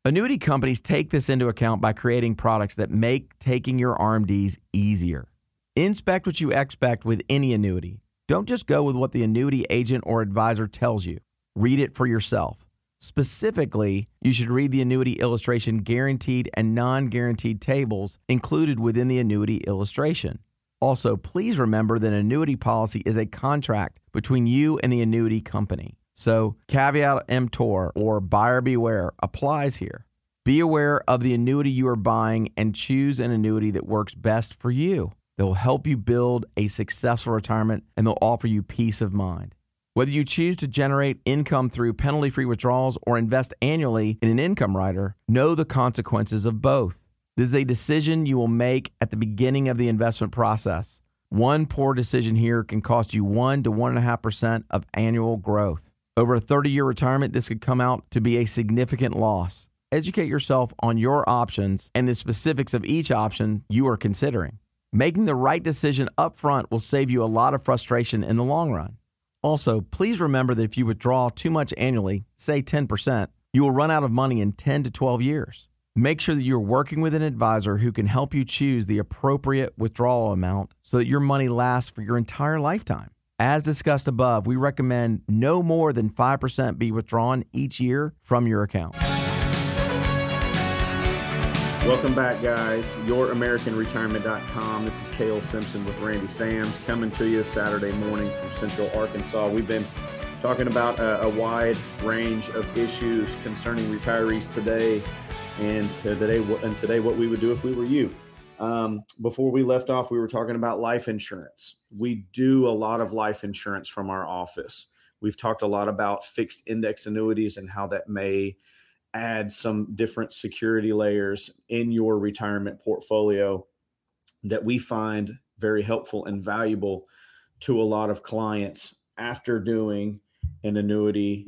Speaker 8: Annuity companies take this into account by creating products that make taking your RMDs easier. Inspect what you expect with any annuity. Don't just go with what the annuity agent or advisor tells you. Read it for yourself. Specifically, you should read the annuity illustration guaranteed and non guaranteed tables included within the annuity illustration. Also, please remember that an annuity policy is a contract between you and the annuity company. So, caveat emptor or buyer beware applies here. Be aware of the annuity you are buying and choose an annuity that works best for you. That will help you build a successful retirement and they'll offer you peace of mind. Whether you choose to generate income through penalty free withdrawals or invest annually in an income rider, know the consequences of both. This is a decision you will make at the beginning of the investment process. One poor decision here can cost you 1 to 1.5% of annual growth. Over a 30 year retirement, this could come out to be a significant loss. Educate yourself on your options and the specifics of each option you are considering. Making the right decision up front will save you a lot of frustration in the long run. Also, please remember that if you withdraw too much annually, say 10%, you will run out of money in 10 to 12 years. Make sure that you're working with an advisor who can help you choose the appropriate withdrawal amount so that your money lasts for your entire lifetime. As discussed above, we recommend no more than 5% be withdrawn each year from your account.
Speaker 4: Welcome back, guys. YourAmericanRetirement.com. This is Kale Simpson with Randy Sams coming to you Saturday morning from Central Arkansas. We've been talking about a, a wide range of issues concerning retirees today, and today, and today, what we would do if we were you. Um, before we left off, we were talking about life insurance. We do a lot of life insurance from our office. We've talked a lot about fixed index annuities and how that may add some different security layers in your retirement portfolio that we find very helpful and valuable to a lot of clients after doing an annuity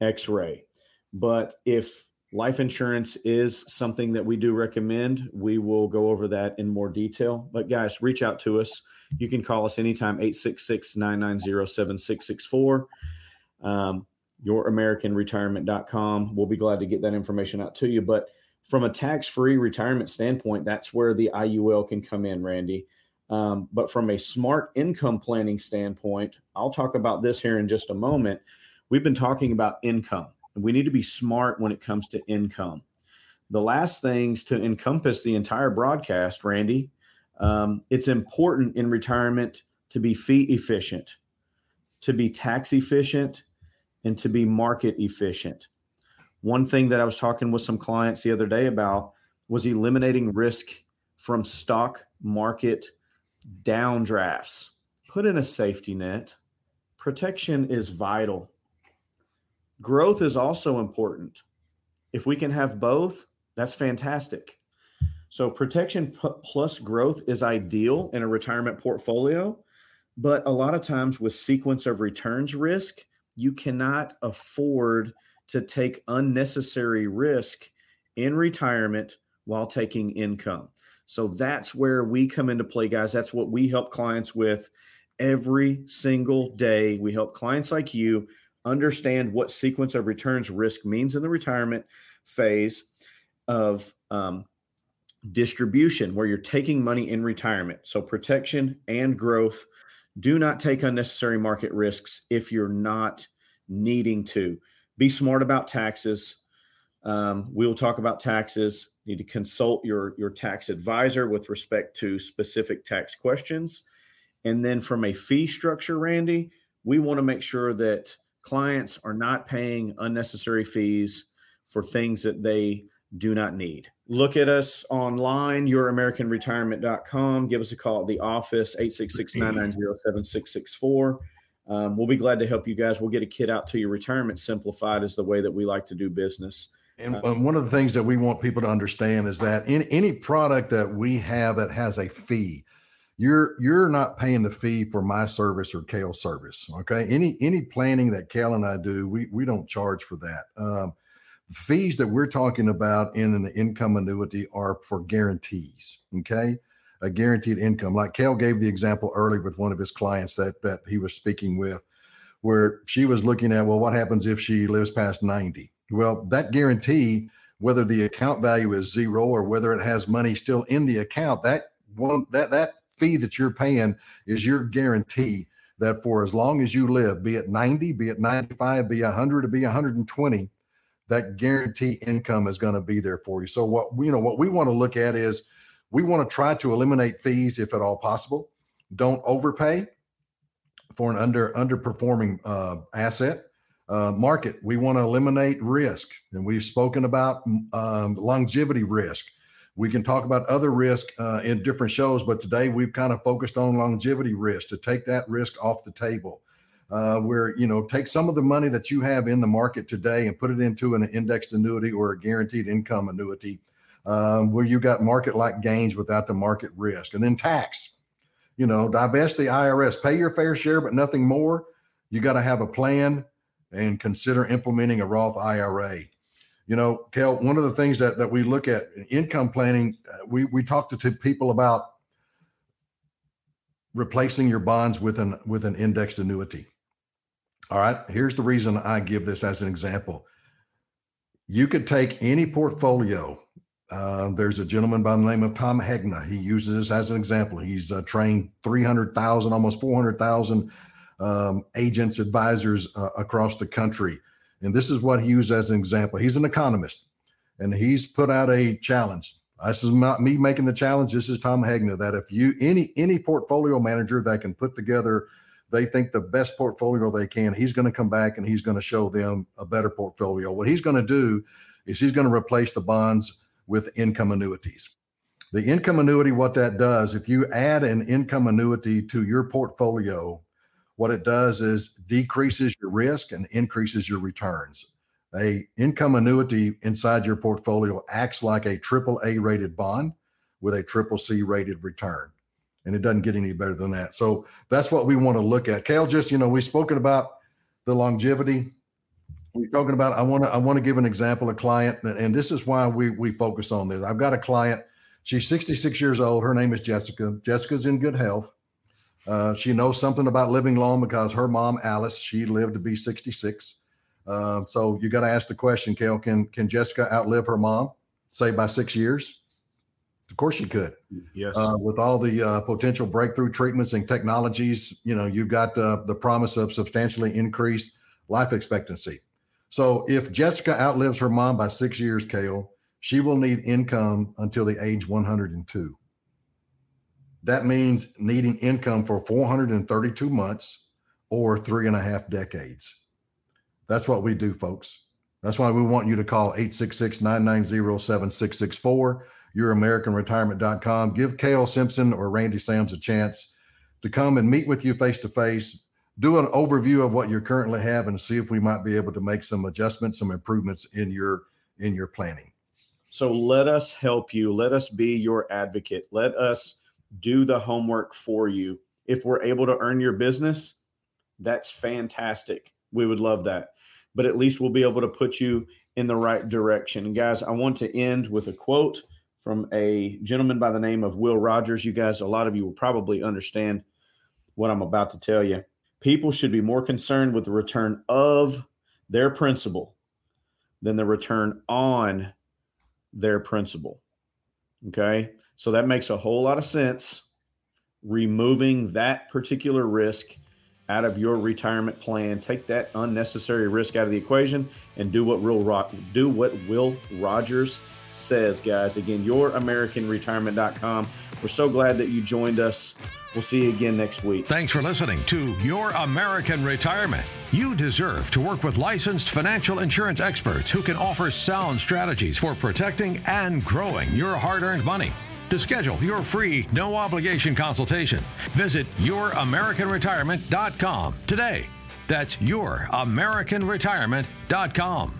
Speaker 4: x ray. But if Life insurance is something that we do recommend. We will go over that in more detail. But guys, reach out to us. You can call us anytime, 866 990 7664. Um, YourAmericanRetirement.com. We'll be glad to get that information out to you. But from a tax free retirement standpoint, that's where the IUL can come in, Randy. Um, but from a smart income planning standpoint, I'll talk about this here in just a moment. We've been talking about income we need to be smart when it comes to income. The last things to encompass the entire broadcast, Randy, um, it's important in retirement to be fee efficient, to be tax efficient, and to be market efficient. One thing that I was talking with some clients the other day about was eliminating risk from stock market downdrafts. Put in a safety net. Protection is vital Growth is also important. If we can have both, that's fantastic. So, protection p- plus growth is ideal in a retirement portfolio. But a lot of times, with sequence of returns risk, you cannot afford to take unnecessary risk in retirement while taking income. So that's where we come into play, guys. That's what we help clients with every single day. We help clients like you understand what sequence of returns risk means in the retirement phase of um, distribution, where you're taking money in retirement. So, protection and growth. Do not take unnecessary market risks if you're not needing to. Be smart about taxes. Um, we will talk about taxes. You need to consult your, your tax advisor with respect to specific tax questions. And then, from a fee structure, Randy, we want to make sure that clients are not paying unnecessary fees for things that they do not need. Look at us online, youramericanretirement.com. Give us a call at the office, 866 990 7664. Um, we'll be glad to help you guys. We'll get a kit out to your Retirement Simplified is the way that we like to do business.
Speaker 3: And, uh, one of the things that we want people to understand is that in any product that we have that has a fee, you're you're not paying the fee for my service or Kale service. Okay. Any any planning that Kale and I do, we we don't charge for that. Um, fees that we're talking about in an income annuity are for guarantees. Okay. a guaranteed income. Like Kale gave the example early with one of his clients that that he was speaking with, where she was looking at, well, what happens if she lives past 90? Well, that guarantee, whether the account value is zero or whether it has money still in the account, that one that that fee that you're paying is your guarantee that for as long as you live, be it 90, be it 95, be 100, or be 120, that guarantee income is going to be there for you. So what you know what we want to look at is we want to try to eliminate fees if at all possible. Don't overpay for an under underperforming uh, asset. Uh, market. We want to eliminate risk, and we've spoken about um, longevity risk. We can talk about other risk uh, in different shows, but today we've kind of focused on longevity risk to take that risk off the table. Uh, where you know take some of the money that you have in the market today and put it into an indexed annuity or a guaranteed income annuity um, where you got market like gains without the market risk. And then tax, you know, divest the IRS, pay your fair share, but nothing more. You got to have a plan and consider implementing a Roth IRA. You know, Kel, one of the things that, that we look at income planning, uh, we, we talk to, to people about replacing your bonds with an with an indexed annuity. All right, here's the reason I give this as an example. You could take any portfolio uh, there's a gentleman by the name of Tom Hegna. He uses this as an example. He's uh, trained 300,000, almost 400,000 um, agents, advisors uh, across the country. And this is what he used as an example. He's an economist and he's put out a challenge. This is not me making the challenge. This is Tom Hegna that if you any any portfolio manager that can put together, they think the best portfolio they can, he's going to come back and he's going to show them a better portfolio. What he's going to do is he's going to replace the bonds with income annuities. The income annuity, what that does, if you add an income annuity to your portfolio, what it does is decreases your risk and increases your returns. A income annuity inside your portfolio acts like a triple A rated bond with a triple C rated return. And it doesn't get any better than that. So that's what we want to look at. Kale, just, you know, we've spoken about the longevity we're talking about i want to i want to give an example of a client and this is why we we focus on this i've got a client she's 66 years old her name is jessica jessica's in good health uh, she knows something about living long because her mom alice she lived to be 66 uh, so you got to ask the question Kale, can can jessica outlive her mom say by six years? Of course she could.
Speaker 4: Yes.
Speaker 3: Uh, with all the uh, potential breakthrough treatments and technologies you know you've got uh, the promise of substantially increased life expectancy. So if Jessica outlives her mom by six years, Kale, she will need income until the age 102. That means needing income for 432 months or three and a half decades. That's what we do, folks. That's why we want you to call 866 990 7664, youramericanretirement.com. Give Kale Simpson or Randy Sams a chance to come and meet with you face to face do an overview of what you currently have and see if we might be able to make some adjustments, some improvements in your in your planning.
Speaker 4: So let us help you. Let us be your advocate. Let us do the homework for you. If we're able to earn your business, that's fantastic. We would love that. But at least we'll be able to put you in the right direction. And guys, I want to end with a quote from a gentleman by the name of Will Rogers. You guys, a lot of you will probably understand what I'm about to tell you people should be more concerned with the return of their principal than the return on their principal. Okay. So that makes a whole lot of sense. Removing that particular risk out of your retirement plan, take that unnecessary risk out of the equation and do what real rock do what Will Rogers says, guys. Again, youramericanretirement.com. We're so glad that you joined us. We'll see you again next week.
Speaker 2: Thanks for listening to Your American Retirement. You deserve to work with licensed financial insurance experts who can offer sound strategies for protecting and growing your hard earned money. To schedule your free, no obligation consultation, visit youramericanretirement.com today. That's youramericanretirement.com.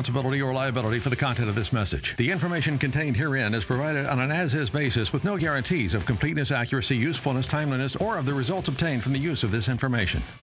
Speaker 2: responsibility or liability for the content of this message. The information contained herein is provided on an as is basis with no guarantees of completeness, accuracy, usefulness, timeliness, or of the results obtained from the use of this information.